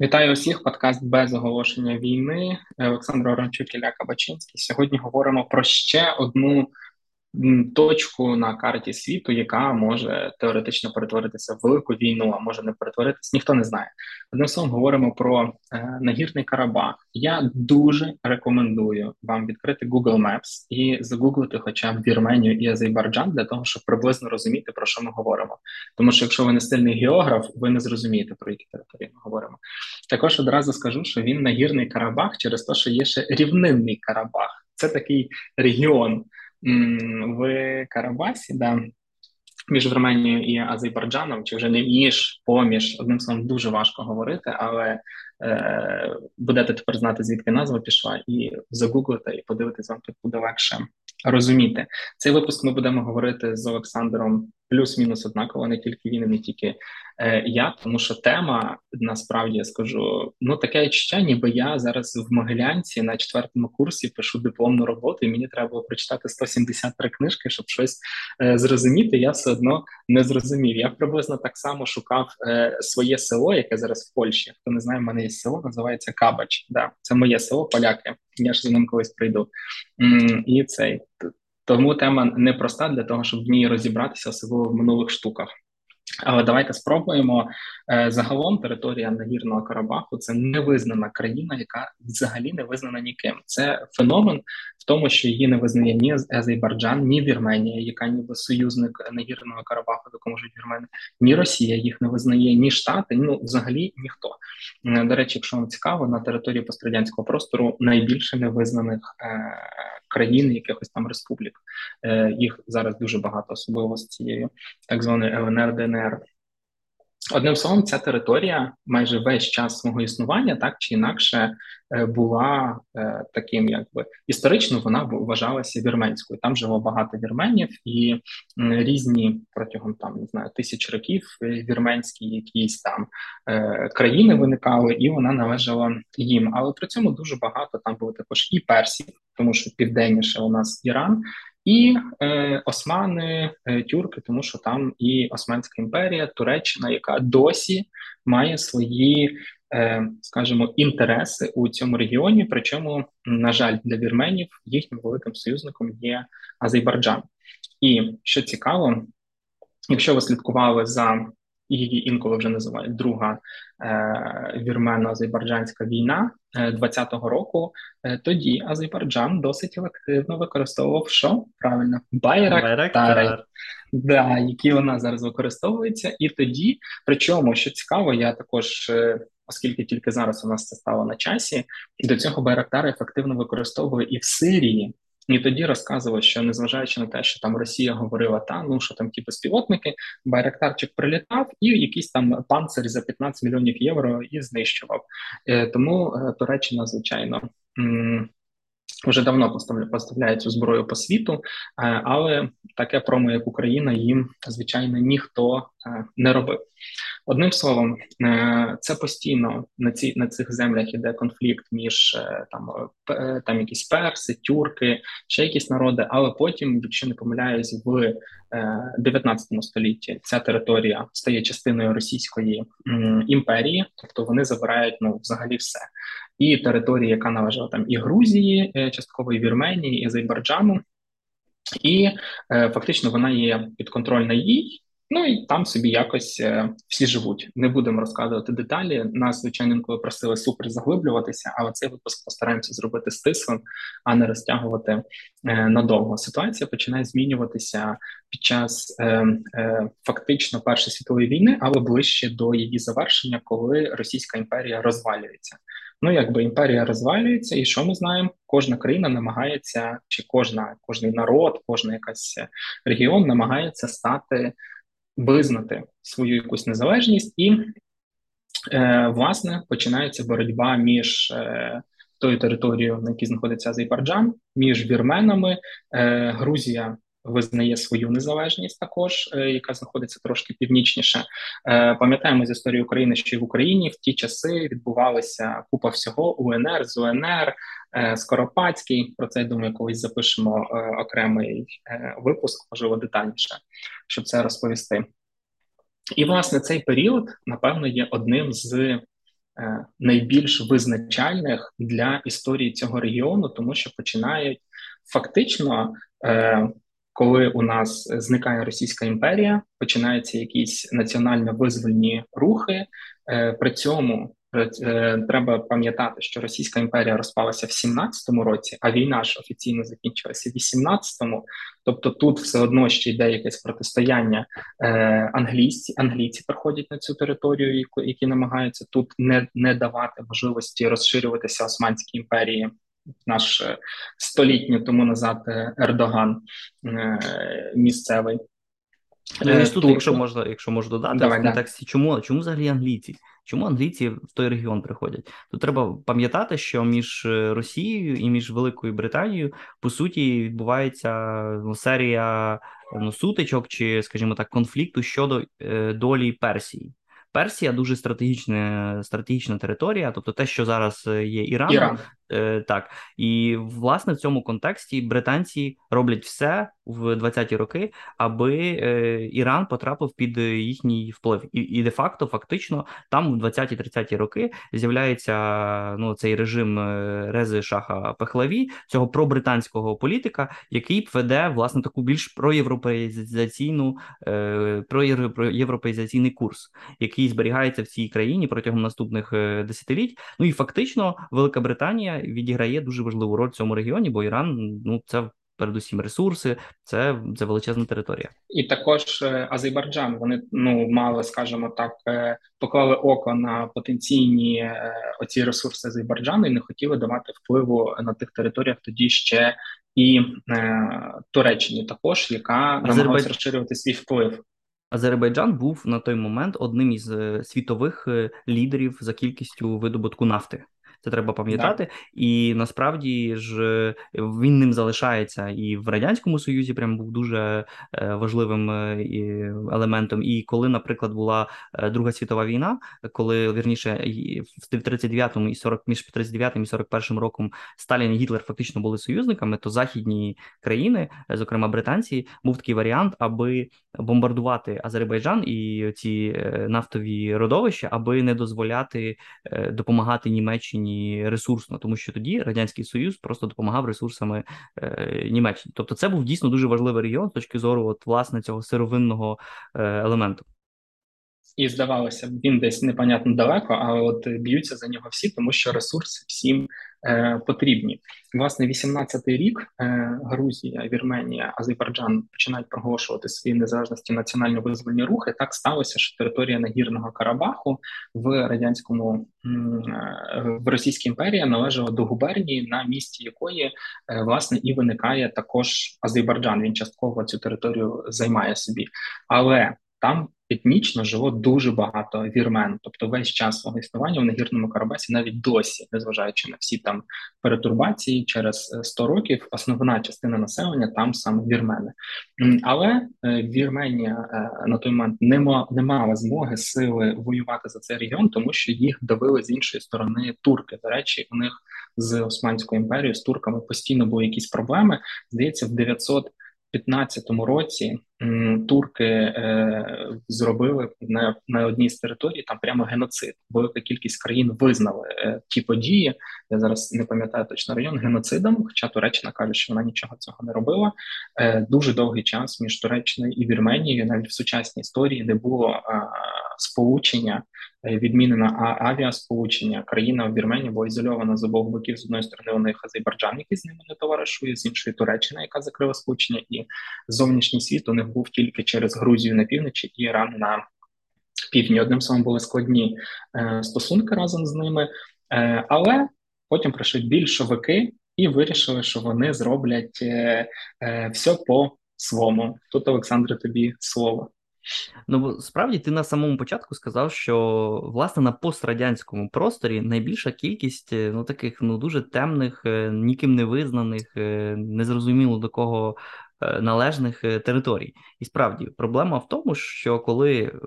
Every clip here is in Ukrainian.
Вітаю усіх. Подкаст без оголошення війни. Олександр Оранчук Ілля Кабачинський. Сьогодні говоримо про ще одну точку на карті світу, яка може теоретично перетворитися в велику війну, а може не перетворитися, ніхто не знає. Одним словом, говоримо про е, нагірний Карабах. Я дуже рекомендую вам відкрити Google Maps і загуглити, хоча б Вірменію і Азербайджан для того, щоб приблизно розуміти про що ми говоримо. Тому що якщо ви не стильний географ, ви не зрозумієте про які території ми говоримо. Також одразу скажу, що він нагірний Карабах через те, що є ще рівнинний Карабах. Це такий регіон в Карабасі, да, між Вірменією і Азербайджаном, чи вже не між, поміж одним словом дуже важко говорити, але е, будете тепер знати, звідки назва пішла, і загуглите, і подивитись, вам тут буде легше розуміти. Цей випуск ми будемо говорити з Олександром плюс-мінус однаково, не тільки він, не тільки я, тому що тема насправді я скажу ну таке відчуття, ніби я зараз в Могилянці на четвертому курсі пишу дипломну роботу, і мені треба було прочитати 173 книжки, щоб щось е, зрозуміти. Я все одно не зрозумів. Я приблизно так само шукав е, своє село, яке зараз в Польщі. Хто не знає, в мене є село, називається Кабач. Да, Це моє село, поляки. Я ж за ним колись прийду. М- і цей тому тема непроста для того, щоб в ній розібратися, особливо в минулих штуках. Але давайте спробуємо е, загалом. Територія нагірного Карабаху це невизнана країна, яка взагалі не визнана ніким. Це феномен в тому, що її не визнає ні Азербайджан, ні Вірменія, яка ніби союзник нагірного Карабаху, якому живуть вірмени, ні Росія їх не визнає, ні Штати. Ну взагалі ніхто. Е, до речі, якщо вам цікаво, на території пострадянського простору найбільше невизнаних е, країн, якихось там республік. Е, Їх зараз дуже багато, особливо з цією так званою ЛНР ДНР. Одним словом, ця територія майже весь час свого існування, так чи інакше, е, була е, таким, якби історично вона вважалася вірменською. Там жило багато вірменів, і різні протягом там не знаю тисяч років е, вірменські якісь там країни виникали, і вона належала їм. Але при цьому дуже багато там було також і персів, тому що південніше у нас Іран, і е, османи, е, тюрки, тому що там і Османська імперія, Туреччина, яка досі має свої, е, скажімо, інтереси у цьому регіоні. Причому, на жаль, для вірменів їхнім великим союзником є Азербайджан. І що цікаво, якщо ви слідкували за її інколи вже називають друга е, вірмено-азербайджанська війна 20-го е, року. Е, тоді Азербайджан досить активно використовував що правильно байрактари, да, які вона зараз використовується, і тоді, причому що цікаво, я також. Оскільки тільки зараз у нас це стало на часі, і до цього Байрактари ефективно використовували і в Сирії, і тоді розказував, що незважаючи на те, що там Росія говорила, та ну що там ті безпілотники, Байрактарчик прилітав, і якийсь там панцир за 15 мільйонів євро і знищував. Е, тому е, Туреччина, звичайно. Вже давно поставляють цю зброю по світу, е, але таке промо, як Україна, їм звичайно ніхто не робив. Одним словом, е, це постійно на ці на цих землях іде конфлікт між там там якісь перси, тюрки, ще якісь народи. Але потім, якщо не помиляюсь, в 19 столітті ця територія стає частиною Російської імперії, тобто вони забирають ну взагалі все і території, яка належала там і Грузії, е, частково і Вірменії, і Азербайджану, і е, фактично вона є підконтрольна їй. Ну і там собі якось е, всі живуть. Не будемо розказувати деталі. Нас звичайно інколи просили супер заглиблюватися, але цей випуск постараємося зробити стислим, а не розтягувати е, надовго. Ситуація починає змінюватися під час е, фактично першої світової війни, але ближче до її завершення, коли Російська імперія розвалюється. Ну, якби імперія розвалюється, і що ми знаємо? Кожна країна намагається, чи кожна, кожний народ, кожна якась регіон намагається стати визнати свою якусь незалежність, і е, власне починається боротьба між е, тою територією, на якій знаходиться Азербайджан, між вірменами, е, Грузія визнає свою незалежність, також е, яка знаходиться трошки північніше. Е, пам'ятаємо з історії України, що і в Україні в ті часи відбувалася купа всього УНР з УНР. Е, Скоропадський про це я думаю, колись запишемо окремий випуск, можливо, детальніше, щоб це розповісти. І власне цей період, напевно, є одним з найбільш визначальних для історії цього регіону, тому що починають фактично коли у нас зникає Російська імперія, починаються якісь національно-визвольні рухи. Е, при цьому е, треба пам'ятати, що Російська імперія розпалася в 17-му році, а війна ж офіційно закінчилася в 18-му. Тобто тут все одно ще йде якесь протистояння е, англійці. Англійці приходять на цю територію, які намагаються тут не не давати можливості розширюватися Османській імперії наш е, столітню тому назад е, Ердоган е, місцевий. Ну, і тут, якщо можна, якщо можна додати Давай, в контексті, да. чому чому взагалі англійці? Чому англійці в той регіон приходять? Тут треба пам'ятати, що між Росією і між Великою Британією по суті відбувається ну, серія ну, сутичок чи, скажімо так, конфлікту щодо е, долі Персії. Персія дуже стратегічна стратегічна територія, тобто те, що зараз є Іраном, Іран. Е, так і власне в цьому контексті британці роблять все в 20-ті роки, аби е, Іран потрапив під їхній вплив, і і де-факто, фактично, там в 20-30-ті роки з'являється ну цей режим е, Рези Шаха Пехлаві, цього пробританського політика, який веде власне таку більш проєвропеїзаційну проєвропеїзаційний курс, який зберігається в цій країні протягом наступних десятиліть. Ну і фактично, Велика Британія відіграє дуже важливу роль в цьому регіоні, бо Іран ну це передусім ресурси, це це величезна територія. І також е, Азербайджан вони ну мали, скажімо так, е, поклали око на потенційні е, оці ресурси Азербайджану і не хотіли давати впливу на тих територіях тоді ще. І е, Туреччині також, яка Азербайдж... намагалася розширювати свій вплив. Азербайджан був на той момент одним із світових лідерів за кількістю видобутку нафти. Це треба пам'ятати, да. і насправді ж е, він ним залишається і в радянському союзі. Прям був дуже е, важливим е, елементом. І коли, наприклад, була Друга світова війна, коли вірніше в 39-му і 40, між 39-м і 41-м роком Сталін і Гітлер фактично були союзниками, то західні країни, зокрема британці, був такий варіант, аби бомбардувати Азербайджан і ці нафтові родовища, аби не дозволяти допомагати Німеччині ресурсно, тому що тоді радянський союз просто допомагав ресурсами е, Німеччини. Тобто, це був дійсно дуже важливий регіон з точки зору от, власне цього сировинного е, елементу. І здавалося б, він десь непонятно далеко, але от б'ються за нього всі, тому що ресурси всім е, потрібні. Власне, 18-й рік е, Грузія, Вірменія, Азербайджан починають проголошувати свої незалежності національно-визвольні рухи. Так сталося, що територія Нагірного Карабаху в радянському е, в Російській імперії належала до губернії, на місці якої е, власне і виникає також Азербайджан. Він частково цю територію займає собі, але там етнічно жило дуже багато вірмен, тобто весь час свого існування в нагірному Карабасі, навіть досі, незважаючи на всі там перетурбації, через 100 років основна частина населення там саме вірмени. Але е, Вірменія е, на той момент не ма, не мала змоги сили воювати за цей регіон, тому що їх давили з іншої сторони турки. До речі, у них з Османською імперією з турками постійно були якісь проблеми. Здається, в 900 2015 році турки е, зробили на на одній з територій там прямо геноцид. Велика кількість країн визнали е, ті події. Я зараз не пам'ятаю точно район геноцидом. Хоча Туреччина каже, що вона нічого цього не робила. Е, Дуже довгий час між Туреччиною і Вірменією, навіть в сучасній історії, не було сполучення відмінена авіасполучення. Країна в Вірменії була ізольована з обох боків. З одної сторони у них який з ними не товаришує, з іншої Туреччина, яка закрила сполучення, і зовнішній світ у них був тільки через Грузію на півночі і Іран на півдні. Одним словом були складні е, стосунки разом з ними, е, але потім прийшли більшовики і вирішили, що вони зроблять е, все по свому. Тут Олександре, тобі слово. Ну справді ти на самому початку сказав, що власне на пострадянському просторі найбільша кількість ну таких ну дуже темних, ніким не визнаних, незрозуміло до кого належних територій. І справді проблема в тому, що коли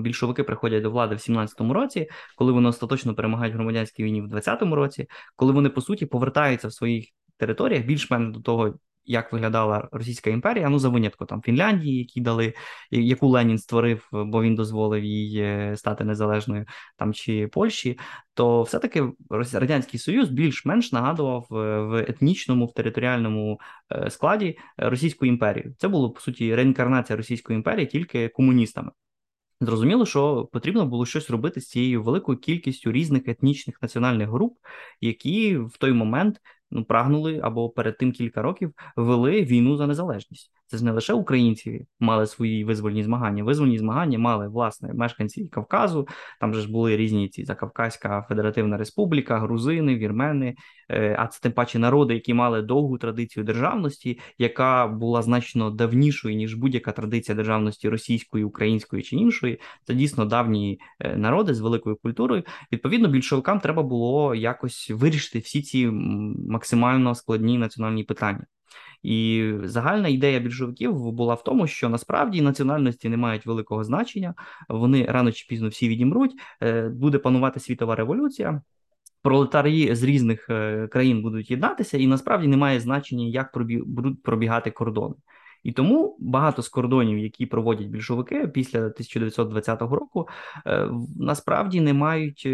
більшовики приходять до влади в 17-му році, коли вони остаточно перемагають в громадянській війні в 20-му році, коли вони по суті повертаються в своїх територіях більш-менш до того як виглядала Російська імперія, ну за винятку там Фінляндії, які дали, яку Ленін створив, бо він дозволив їй е, стати незалежною, там чи Польщі, то все-таки Радянський Союз більш-менш нагадував в етнічному, в територіальному складі Російську імперію. Це було по суті реінкарнація Російської імперії тільки комуністами. Зрозуміло, що потрібно було щось робити з цією великою кількістю різних етнічних національних груп, які в той момент ну прагнули або перед тим кілька років вели війну за незалежність. Це ж не лише українці мали свої визвольні змагання. Визвольні змагання мали власне мешканці Кавказу. Там же ж були різні ці Закавказька Федеративна Республіка, грузини, вірмени, е, а це тим паче народи, які мали довгу традицію державності, яка була значно давнішою ніж будь-яка традиція державності російської, української чи іншої. Це дійсно давні е, народи з великою культурою. Відповідно, більшовикам треба було якось вирішити всі ці максимально складні національні питання. І загальна ідея більшовиків була в тому, що насправді національності не мають великого значення, вони рано чи пізно всі відімруть, е, буде панувати світова революція. Пролетарії з різних е, країн будуть єднатися, і насправді немає значення, як пробігати кордони. І тому багато з кордонів, які проводять більшовики після 1920 року, е, насправді не мають,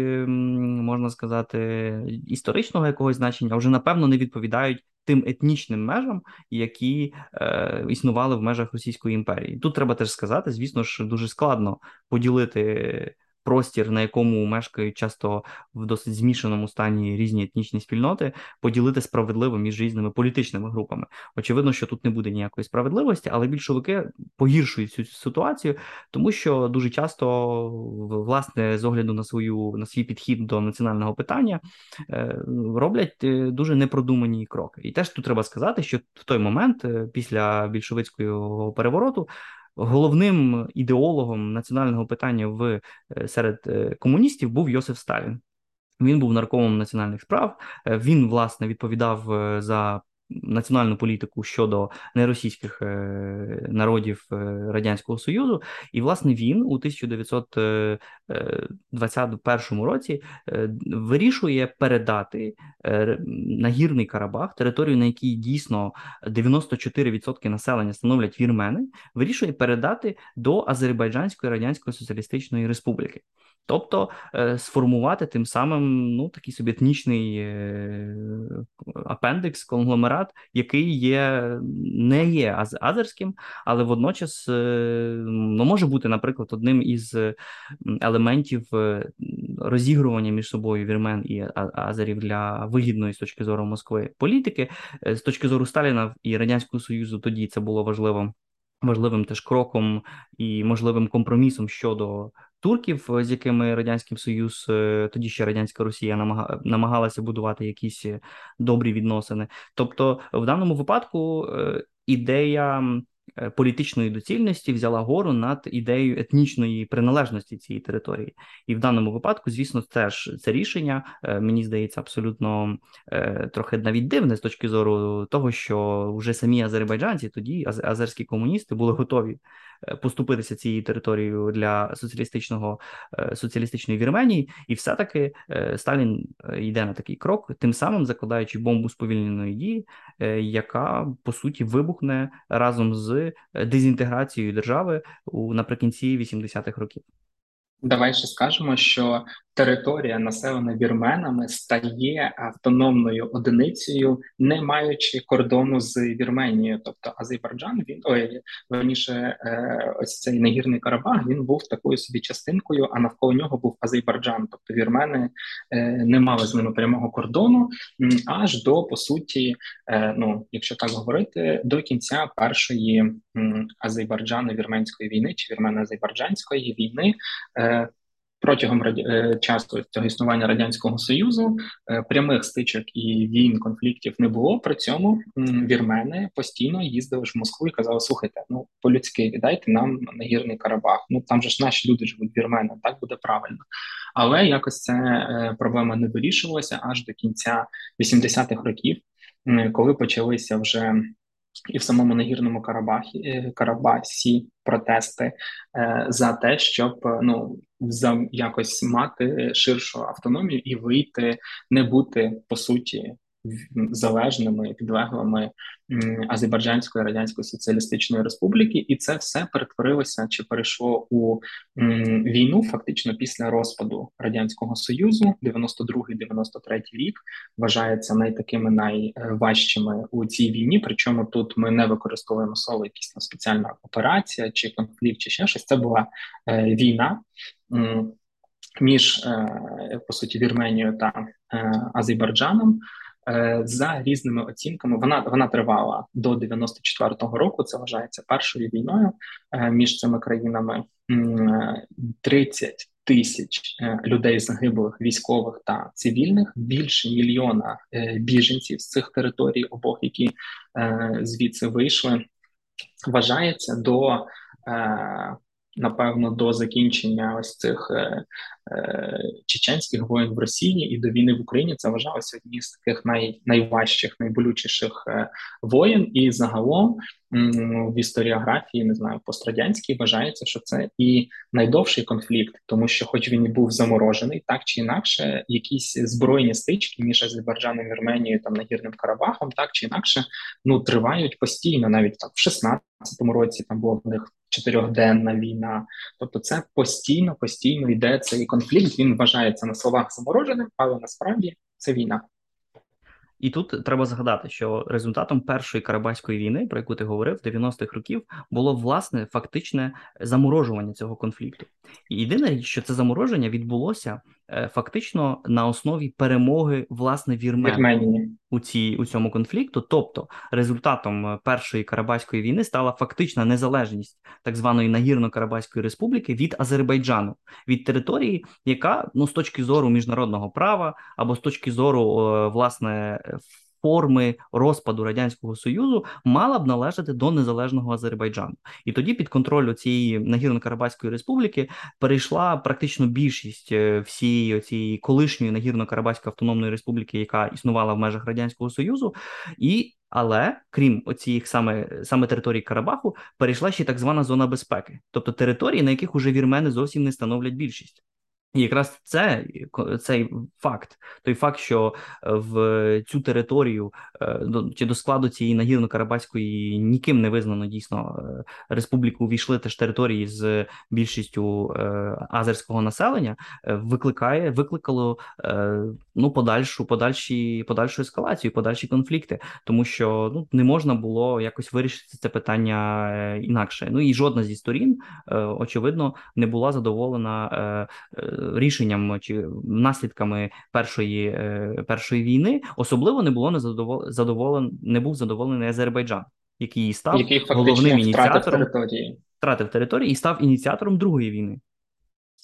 можна сказати, історичного якогось значення, вже напевно не відповідають тим етнічним межам, які е, існували в межах Російської імперії. Тут треба теж сказати, звісно ж, дуже складно поділити простір, на якому мешкають часто в досить змішаному стані різні етнічні спільноти, поділити справедливо між різними політичними групами. Очевидно, що тут не буде ніякої справедливості, але більшовики погіршують цю ситуацію, тому що дуже часто, власне, з огляду на свою на свій підхід до національного питання, е, роблять е, дуже непродумані кроки. І теж тут треба сказати, що в той момент, е, після більшовицького перевороту, головним ідеологом національного питання в е, серед е, комуністів був Йосиф Сталін. Він був наркомом національних справ. Е, він власне відповідав за національну політику щодо неросійських е, народів е, радянського союзу, і власне він у 1921 році е, вирішує передати нагірний Карабах, територію, на якій дійсно 94% населення становлять вірмени, вирішує передати до Азербайджанської радянської соціалістичної республіки. Тобто сформувати тим самим ну такий собі етнічний апендикс, конгломерат, який є не є аз азерським, але водночас е, ну, може бути, наприклад, одним із елементів розігрування між собою вірмен і азерів для вигідної з точки зору Москви політики, з точки зору Сталіна і радянського союзу, тоді це було важливо. Важливим теж кроком і можливим компромісом щодо турків, з якими радянський Союз, е, тоді ще радянська Росія намагалася будувати якісь е, добрі відносини. Тобто, в даному випадку е, ідея. Політичної доцільності взяла гору над ідеєю етнічної приналежності цієї території, і в даному випадку, звісно, теж це рішення мені здається абсолютно трохи навіть дивне з точки зору того, що вже самі азербайджанці, тоді азерські комуністи були готові Е, поступитися цією територією для соціалістичного е, соціалістичної Вірменії, і все-таки е, Сталін йде на такий крок, тим самим закладаючи бомбу сповільненої дії, яка по суті вибухне разом з дезінтеграцією держави у наприкінці 80-х років. Давай ще скажемо, що територія, населена вірменами, стає автономною одиницею, не маючи кордону з Вірменією. Тобто Азербайджан, він ой, верніше, е, ось цей нагірний Карабах він був такою собі частинкою, а навколо нього був Азербайджан. Тобто вірмени е, не мали з ними прямого кордону аж до по суті, е, ну якщо так говорити, до кінця першої Азербайджано-вірменської війни чи вірмено-азербайджанської війни протягом е, часу цього існування радянського союзу е, прямих стичок і війн конфліктів не було. При цьому вірмени постійно їздили ж в Москву і казали: слухайте, ну по людськи віддайте нам нагірний Карабах. Ну там же ж наші люди живуть вірмени, так буде правильно. Але якось ця е, проблема не вирішувалася аж до кінця 80-х років, коли почалися вже і в самому нагірному Карабахі е, Карабасі протести е, за те, щоб ну за якось мати ширшу автономію і вийти, не бути по суті залежними підлеглими Азербайджанської радянської соціалістичної республіки, і це все перетворилося чи перейшло у війну фактично після розпаду радянського союзу. 92-93 рік вважається найтакими найважчими у цій війні. Причому тут ми не використовуємо слово якісь спеціальна операція чи конфлікт, чи ще щось. Це була е, війна між е, по суті Вірменією та е, Азербайджаном. Е, за різними оцінками вона вона тривала до 94-го року. Це вважається першою війною між цими країнами. 30 тисяч людей загиблих військових та цивільних, більше мільйона біженців з цих територій, обох які звідси вийшли, вважається до напевно до закінчення ось цих е, е, чеченських воєн в Росії і до війни в Україні це вважалося одні з таких най, найважчих, найболючіших е, воєн. І загалом м, в історіографії не знаю, пострадянській вважається, що це і найдовший конфлікт, тому що, хоч він і був заморожений, так чи інакше, якісь збройні стички між Азербайджаном, Вірменією там нагірним Карабахом, так чи інакше, ну тривають постійно, навіть так в 16-му році там було в них чотирьохденна війна. Тобто, це постійно, постійно йде цей конфлікт. Він вважається на словах замороженим, але насправді це війна. І тут треба згадати, що результатом першої карабаської війни, про яку ти говорив, 90-х років, було власне фактичне заморожування цього конфлікту. І єдине, що це замороження відбулося фактично на основі перемоги власне Вірменії у цій у цьому конфлікту. Тобто результатом е, першої карабаської війни стала фактична незалежність так званої нагірно-карабаської республіки від Азербайджану від території, яка ну з точки зору міжнародного права або з точки зору е, власне форми розпаду радянського союзу мала б належати до незалежного Азербайджану, і тоді під контроль цієї нагірно-карабаської республіки перейшла практично більшість е, всієї цієї колишньої нагірно-карабаської автономної республіки, яка існувала в межах радянського союзу, і але крім оцих саме саме території Карабаху, перейшла ще так звана зона безпеки, тобто території, на яких уже вірмени зовсім не становлять більшість. Якраз це цей факт, той факт, що е, в цю територію е, чи до складу цієї нагірно-карабаської ніким не визнано дійсно е, республіку увійшли теж території з більшістю азерського населення, викликає викликало ну подальшу подальші подальшу ескалацію, подальші конфлікти, тому що ну не можна було якось вирішити це питання інакше. Ну і жодна зі сторін очевидно не була задоволена рішенням чи наслідками першої е, першої війни особливо не було незадоволен, не був задоволений Азербайджан, який став який головним ініціатором території. втратив території і став ініціатором другої війни.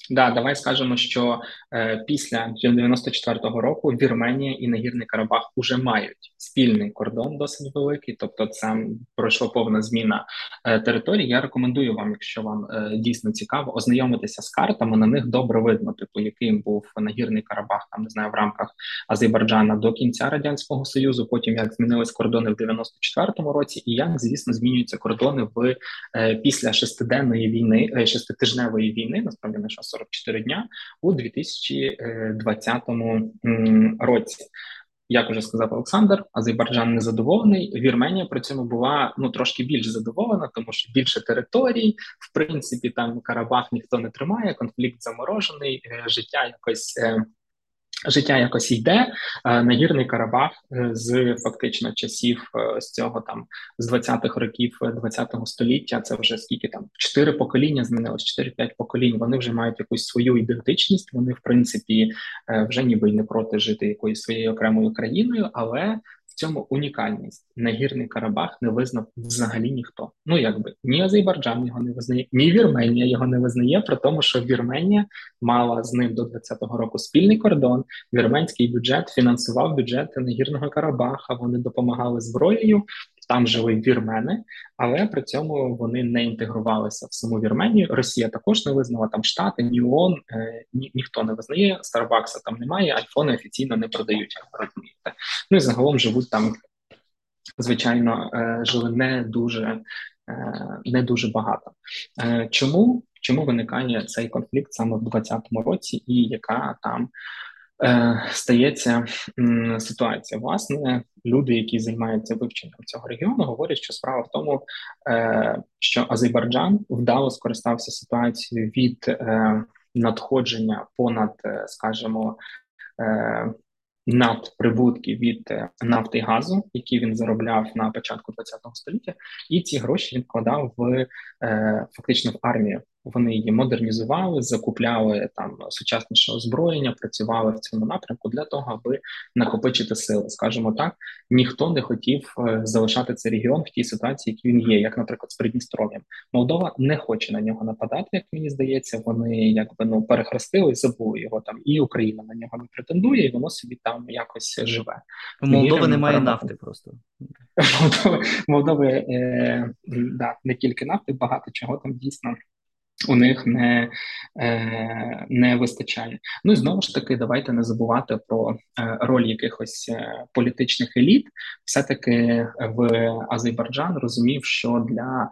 Да, давай скажемо, що е, після 94-го року Вірменія і Нагірний Карабах уже мають спільний кордон досить великий, тобто це пройшла повна зміна е, території. Я рекомендую вам, якщо вам е, дійсно цікаво, ознайомитися з картами. На них добре видно, типу, яким був Нагірний Карабах, там не знаю, в рамках Азербайджана до кінця радянського союзу. Потім як змінились кордони в 94-му році, і як звісно змінюються кордони в е, після шестиденної війни, е, шеститижневої війни, насправді не що 44 дня у 2020 році. Як уже сказав Олександр, Азербайджан незадоволений. Вірменія при цьому була ну трошки більш задоволена, тому що більше територій, в принципі, там Карабах ніхто не тримає, конфлікт заморожений, е, життя якось е, Життя якось йде е, нагірний Карабах е, з фактично часів е, з цього там з 20-х років 20-го століття. Це вже скільки там чотири покоління змінилось, 4-5 поколінь. Вони вже мають якусь свою ідентичність. Вони в принципі вже ніби й не проти жити якоюсь своєю окремою країною, але цьому унікальність. Нагірний Карабах не визнав взагалі ніхто. Ну якби ні Азербайджан його не визнає, ні Вірменія його не визнає, при тому, що Вірменія мала з ним до 20-го року спільний кордон. Вірменський бюджет фінансував бюджети Нагірного Карабаха. Вони допомагали зброєю там жили вірмени, але при цьому вони не інтегрувалися в саму Вірменію. Росія також не визнала там штати, ні ООН, е, ні, ніхто не визнає. Старбакса там немає, айфони офіційно не продають, розумієте. Ну і загалом живуть там, звичайно, е, жили не дуже. Е, не дуже багато. Чому чому виникає цей конфлікт саме в 2020 році, і яка там е, стається ситуація. Власне, люди, які займаються вивченням цього регіону, говорять, що справа в тому, е, що Азербайджан вдало скористався ситуацією від е, надходження понад, скажімо, е, надприбутки від нафти і газу, які він заробляв на початку ХХ століття, і ці гроші він вкладав в фактично в армію. Вони її модернізували, закупляли там сучасніше озброєння, працювали в цьому напрямку для того, аби накопичити сили. Скажімо так, ніхто не хотів е, залишати цей регіон в тій ситуації, які він є, як, наприклад, з Придністров'ям. Молдова не хоче на нього нападати, як мені здається. Вони якби ну перехрестили і забули його там, і Україна на нього не претендує, і воно собі там якось живе. У Молдови немає нафти просто. Молдови, Молдови е, да, не тільки нафти, багато чого там дійсно у них не е, не вистачає. Ну і знову ж таки, давайте не забувати про е, роль якихось е, політичних еліт. Все таки в Азербайджан розумів, що для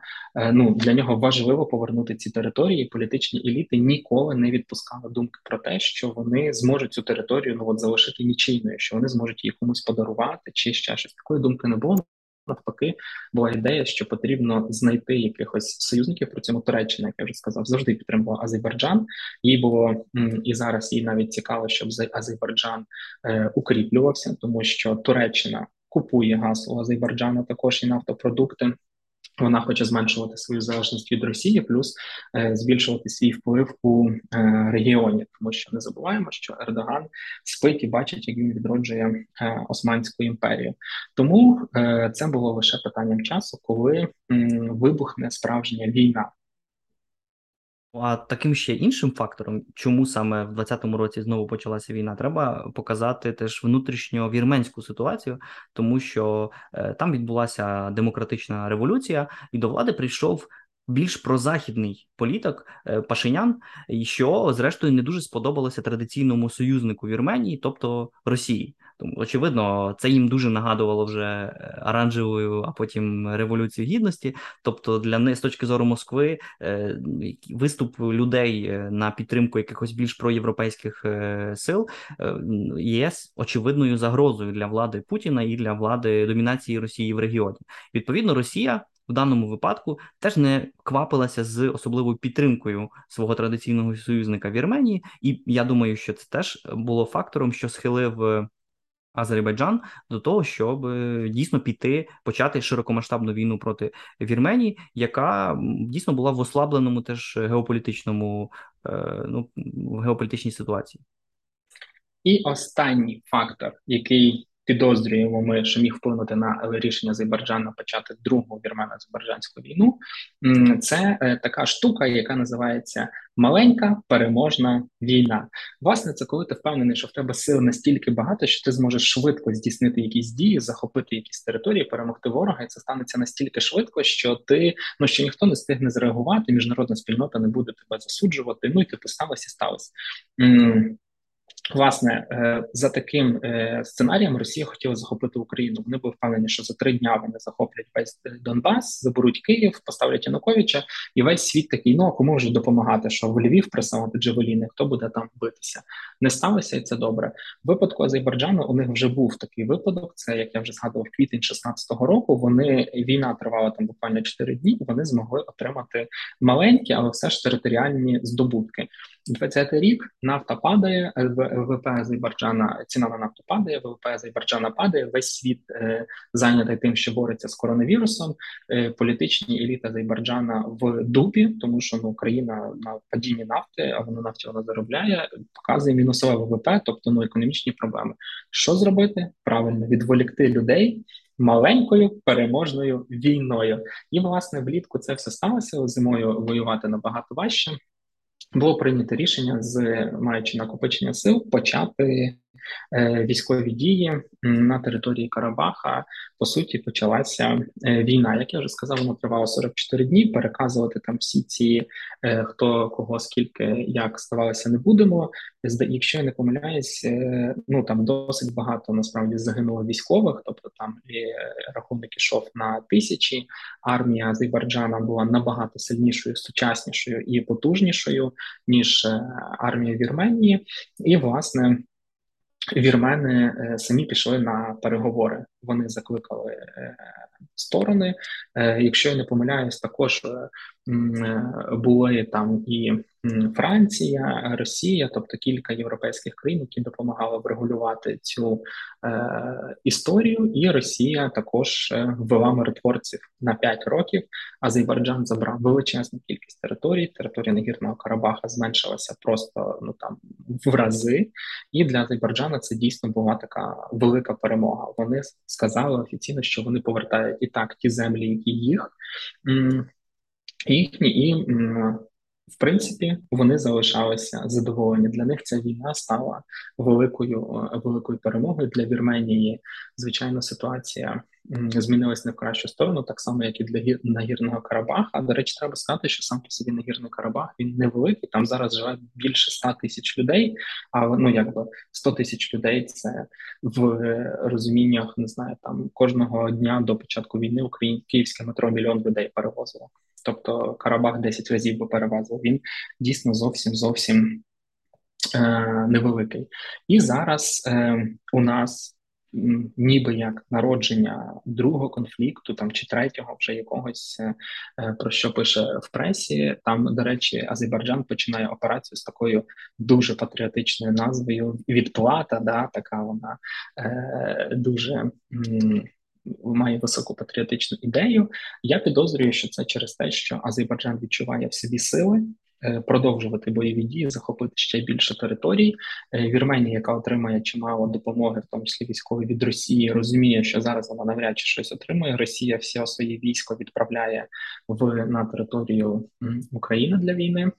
ну для нього важливо повернути ці території. Політичні еліти ніколи не відпускали думки про те, що вони зможуть цю територію ну от залишити нічийною, що вони зможуть її комусь подарувати, чи ще щось такої думки не було. Навпаки, була ідея, що потрібно знайти якихось союзників. При цьому Туреччина, як я вже сказав, завжди підтримувала Азербайджан. Їй було і зараз їй навіть цікаво, щоб Азербайджан е, укріплювався, тому що Туреччина купує газ у Азербайджану також і нафтопродукти. Вона хоче зменшувати свою залежність від Росії, плюс е, збільшувати свій вплив у е, регіоні, тому що не забуваємо, що Ердоган спить і бачить, як він відроджує е, Османську імперію. Тому е, це було лише питанням часу, коли м, вибухне справжня війна а таким ще іншим фактором, чому саме в 2020 році знову почалася війна, треба показати теж внутрішньо вірменську ситуацію, тому що е, там відбулася демократична революція, і до влади прийшов більш прозахідний політик е, Пашинян, що зрештою не дуже сподобалося традиційному союзнику Вірменії, тобто Росії. Тому очевидно, це їм дуже нагадувало вже е, оранжевою, а потім революцію гідності. Тобто, для них з точки зору Москви е, виступ людей на підтримку якихось більш проєвропейських сил є очевидною загрозою для влади Путіна і для влади домінації Росії в регіоні. Відповідно, Росія в даному випадку теж не квапилася з особливою підтримкою свого традиційного союзника Вірменії, і я думаю, що це теж було фактором, що схилив. Азербайджан до того, щоб е, дійсно піти почати широкомасштабну війну проти Вірменії, яка дійсно була в ослабленому теж геополітичному е, ну геополітичній ситуації. І останній фактор, який підозрюємо ми, що міг вплинути на рішення Азербайджану почати другу вірмено-азербайджанську війну. Це е, така штука, яка називається маленька переможна війна. Власне, це коли ти впевнений, що в тебе сил настільки багато, що ти зможеш швидко здійснити якісь дії, захопити якісь території, перемогти ворога, і це станеться настільки швидко, що ти ну що ніхто не встигне зреагувати, міжнародна спільнота не буде тебе засуджувати. Ну і типу сталося, сталося. Власне, е, за таким е, сценарієм Росія хотіла захопити Україну. Вони були впевнені, що за три дня вони захоплять весь Донбас, заберуть Київ, поставлять Януковича, і весь світ такий, ну кому вже допомагати, що в Львів присилати Джавеліни, хто буде там битися. Не сталося, і це добре. В випадку Азербайджану у них вже був такий випадок. Це як я вже згадував, квітень 16-го року. Вони війна тривала там буквально 4 дні. Вони змогли отримати маленькі, але все ж територіальні здобутки. 20-й рік нафта падає, ВВП Азербайджана, ціна на нафту падає, ВВП Азербайджана падає. Весь світ е, зайнятий тим, що бореться з коронавірусом. Е, політичні еліти Азербайджана в дупі, тому що ну країна на падінні нафти, а вона нафті вона заробляє, показує мінусове ВВП, тобто ну економічні проблеми. Що зробити? Правильно відволікти людей. Маленькою переможною війною, і власне влітку це все сталося зимою. Воювати набагато важче було прийнято рішення з маючи накопичення сил почати військові дії на території Карабаха. По суті, почалася е, війна. Як я вже сказав, вона тривала 44 дні. Переказувати там всі ці е, хто кого скільки як ставалося, не будемо. Якщо я не помиляюсь, ну там досить багато насправді загинуло військових, тобто там рахунок ішов на тисячі. Армія Азербайджана була набагато сильнішою, сучаснішою і потужнішою ніж армія Вірменії, і власне. Вірмени самі пішли на переговори. Вони закликали сторони. Якщо я не помиляюсь, також були там і Франція, Росія, тобто кілька європейських країн, які допомагали врегулювати цю е, історію, і Росія також е, ввела миротворців на 5 років. Азербайджан забрав величезну кількість територій. Територія Нагірного Карабаха зменшилася просто ну там в рази. І для Азербайджана це дійсно була така велика перемога. Вони сказали офіційно, що вони повертають і так ті землі, які їх їхні і в принципі, вони залишалися задоволені. Для них ця війна стала великою великою перемогою для Вірменії. Звичайно, ситуація змінилась не в кращу сторону, так само як і для гір нагірного Карабаха. До речі, треба сказати, що сам по собі нагірний Карабах він невеликий. Там зараз живе більше 100 тисяч людей. А ну якби 100 тисяч людей це в розуміннях не знаю, там кожного дня до початку війни Україн київське метро мільйон людей перевозило тобто Карабах 10 разів би перевезли. Він дійсно зовсім зовсім е, невеликий. І зараз е, у нас. Ніби як народження другого конфлікту, там чи третього, вже якогось е, про що пише в пресі. Там, до речі, Азербайджан починає операцію з такою дуже патріотичною назвою Відплата. Да, така вона е, дуже має високу патріотичну ідею. Я підозрюю, що це через те, що Азербайджан відчуває в собі сили. Е, продовжувати бойові дії, захопити ще більше територій. Е, Вірменія, яка отримає чимало допомоги, в тому числі військової від Росії, розуміє, що зараз вона навряд чи щось отримує. Росія все своє військо відправляє в на територію України для війни.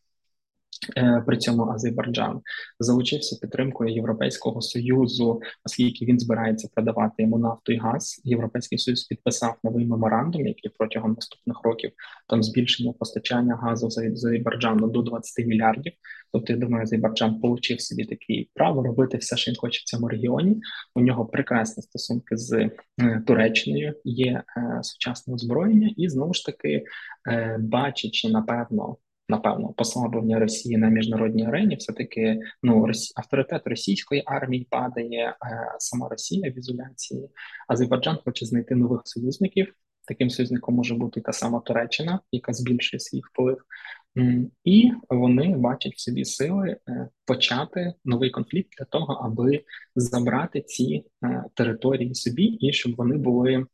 Е, при цьому Азербайджан залучився підтримкою Європейського союзу, оскільки він збирається продавати йому нафту і газ. Європейський союз підписав новий меморандум, який протягом наступних років там збільшення постачання газу з Азербайджану до 20 мільярдів. Тобто, я думаю, Азербайджан отримав собі таке право робити все, що він хоче в цьому регіоні. У нього прекрасні стосунки з е, Туреччиною, є е, сучасне озброєння, і знову ж таки бачачи напевно напевно послаблення Росії на міжнародній арені, все таки ну авторитет російської армії падає, а сама Росія в ізоляції. Азербайджан хоче знайти нових союзників. Таким союзником може бути та сама Туреччина, яка збільшує свій вплив, і вони бачать в собі сили е, почати новий конфлікт для того, аби забрати ці е, території собі, і щоб вони були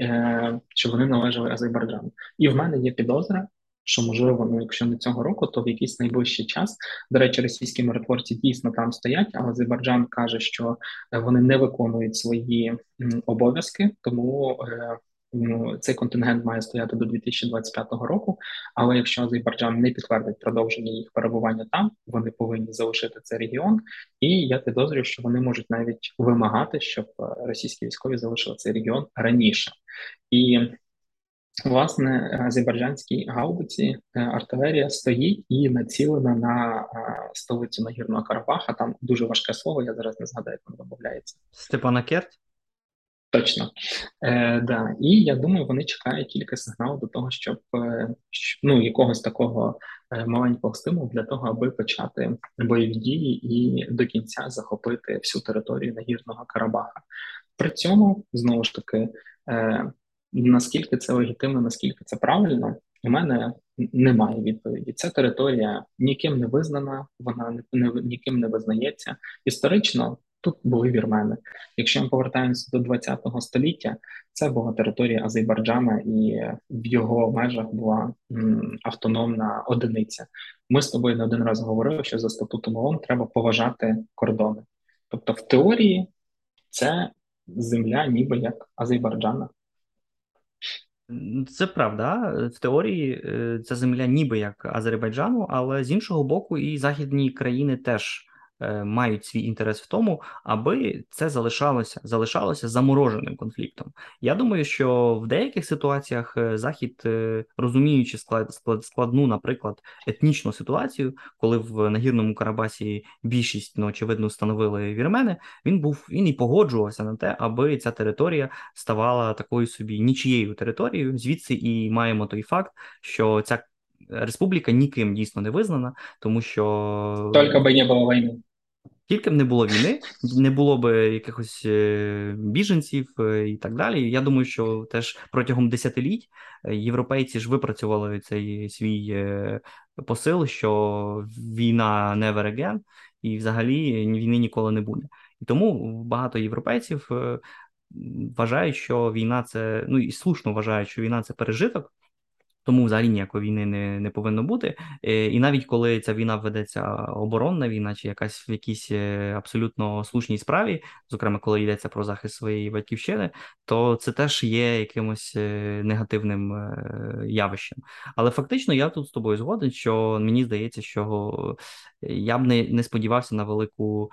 е, щоб вони належали Азербайджану. І в мене є підозра, що можливо, ну якщо не цього року, то в якийсь найближчий час. До речі, російські миротворці дійсно там стоять, але Азербайджан каже, що е, вони не виконують свої обов'язки, тому. Е, ну, цей контингент має стояти до 2025 року. Але якщо Азербайджан не підтвердить продовження їх перебування там, вони повинні залишити цей регіон. І я підозрюю, що вони можуть навіть вимагати, щоб е, російські військові залишили цей регіон раніше. І Власне, азербайджанській гаубиці е, артилерія стоїть і націлена на е, столицю Нагірного Карабаха. Там дуже важке слово. Я зараз не згадаю, як воно. Степана Керт? Точно, Е, да. І я думаю, вони чекають тільки сигналу до того, щоб е, ну якогось такого маленького стимулу для того, аби почати бойові дії і до кінця захопити всю територію Нагірного Карабаха. При цьому знову ж таки. Наскільки це легітимно, наскільки це правильно, у мене немає відповіді. Ця територія ніким не визнана, вона не, ніким не визнається. Історично тут були вірмени. Якщо ми повертаємося до ХХ століття, це була територія Азербайджана, і в його межах була м, автономна одиниця. Ми з тобою не один раз говорили, що за статутом ООН треба поважати кордони. Тобто, в теорії це земля, ніби як Азербайджана. Це правда. В теорії е, ця земля ніби як Азербайджану, але з іншого боку, і західні країни теж Е, мають свій інтерес в тому, аби це залишалося залишалося замороженим конфліктом. Я думаю, що в деяких ситуаціях е, захід, е, розуміючи склад, склад складну, наприклад, етнічну ситуацію, коли в нагірному Карабасі більшість ну, очевидно становили вірмени, він був він і погоджувався на те, аби ця територія ставала такою собі нічією територією. Звідси і маємо той факт, що ця республіка ніким дійсно не визнана, тому що тільки би не було війни. Тільки б не було війни, не було б якихось е, біженців е, і так далі. Я думаю, що теж протягом десятиліть е, європейці ж випрацювали цей свій посил, що війна never again, і взагалі війни ніколи не буде. І тому багато європейців вважають, що війна це ну і слушно вважають, що війна це пережиток. Тому взагалі ніякої війни не не повинно бути. Е, і навіть коли ця війна ведеться оборонна війна, чи якась в якійсь е, абсолютно слушній справі, зокрема, коли йдеться про захист своєї батьківщини, то це теж є якимось е, негативним явищем. Але фактично я тут з тобою згоден, що мені здається, що я б не, не сподівався на велику.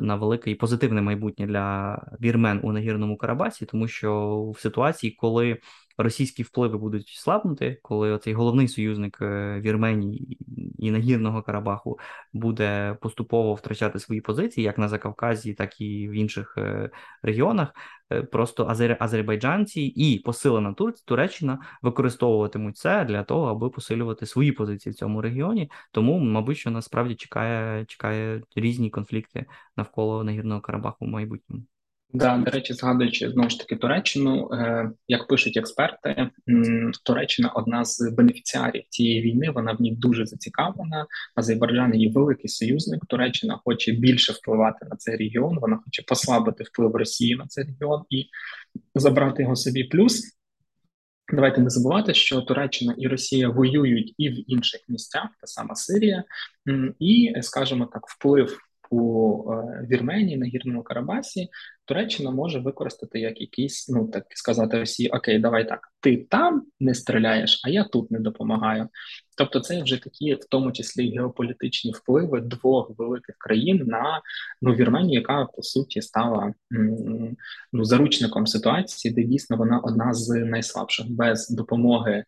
На велике і позитивне майбутнє для вірмен у нагірному Карабасі, тому що в ситуації, коли російські впливи будуть слабнути, коли оцей головний союзник е, Вірменії і нагірного Карабаху буде поступово втрачати свої позиції, як на Закавказі, так і в інших е, регіонах. Е, просто азер... азербайджанці і посилена Тур... Туреччина використовуватимуть це для того, аби посилювати свої позиції в цьому регіоні. Тому, мабуть, що насправді чекає чекає різні конфлікти навколо нагірного Карабаху в майбутньому. Да, до речі, згадуючи знову ж таки Туреччину, е, як пишуть експерти, Туреччина одна з бенефіціарів цієї війни. Вона в ній дуже зацікавлена. Азербайджан є великий союзник. Туреччина хоче більше впливати на цей регіон. Вона хоче послабити вплив Росії на цей регіон і забрати його собі. Плюс давайте не забувати, що Туреччина і Росія воюють і в інших місцях, та сама Сирія, і скажімо так, вплив у е, Вірменії на гірному Карабасі Туреччина може використати як якийсь, ну так сказати, Росії Окей, давай так, ти там не стріляєш, а я тут не допомагаю. Тобто, це вже такі, в тому числі геополітичні впливи двох великих країн на ну Вірменію, яка по суті стала ну заручником ситуації, де дійсно вона одна з найслабших без допомоги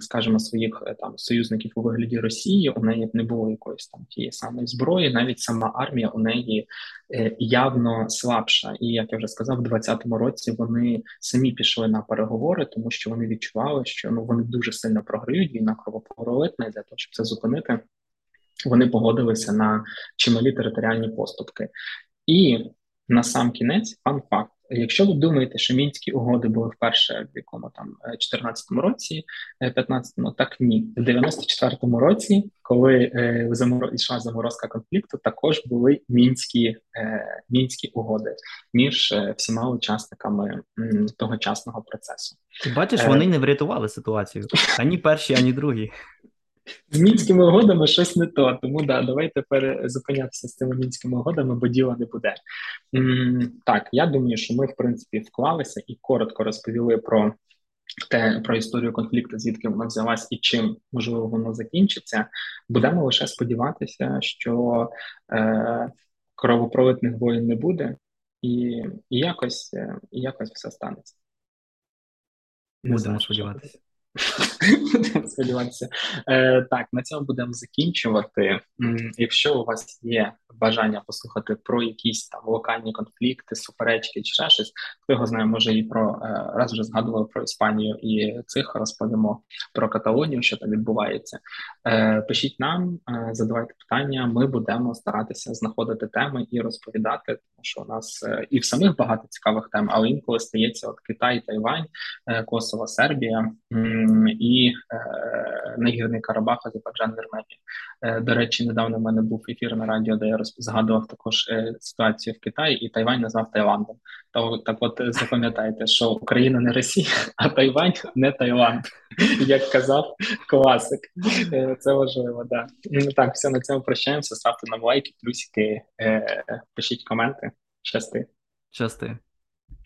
скажімо, своїх е, там союзників у вигляді Росії, у неї не було якоїсь там тієї самої зброї, навіть сама армія у неї е, явно слабша. І як я вже сказав, в 2020 році вони самі пішли на переговори, тому що вони відчували, що ну вони дуже сильно програють війна кровопролитна, для того, щоб це зупинити. Вони погодилися на чималі територіальні поступки, і на сам кінець фан факт. Якщо ви думаєте, що мінські угоди були вперше в якому там 14-му е, році, 15-му, е, так ні, в 94-му році, коли е, замор... йшла заморозка конфлікту, також були мінські е, мінські угоди між е, всіма учасниками м, тогочасного процесу. Ти бачиш, вони не врятували ситуацію ані перші, ані другі. З мінськими угодами щось не то. Тому да, давайте зупинятися з цими мінськими угодами, бо діла не буде. Так, я думаю, що ми в принципі вклалися і коротко розповіли про те про історію конфлікту, звідки вона взялась і чим можливо воно закінчиться. Будемо лише сподіватися, що е, кровопролитних воїн не буде, і і якось е, якось все станеться. Будемо сподіватися. Сподіватися. Е, Так, на цьому будемо закінчувати. Якщо у вас є бажання послухати про якісь там локальні конфлікти, суперечки чи ще щось, хто його знає, може і про е, раз вже згадували про Іспанію і цих розповімо про Каталонію, що там відбувається. Е, Пишіть нам, е, задавайте питання. Ми будемо старатися знаходити теми і розповідати, що у нас е, і в самих багато цікавих тем, але інколи стається от Китай, Тайвань, е, Косово, Сербія і е, Нагірний Карабах, Азербайджан, Вірменія. До речі, недавно в мене був ефір на радіо, де я згадував також ситуацію в Китаї, і Тайвань назвав Таїландом. То так, от запам'ятайте, що Україна не Росія, а Тайвань не Таїланд, як казав класик. Це важливо. Да так, все на цьому прощаємося. Ставте нам лайки, плюсики, пишіть коменти. Щасти. Щасти.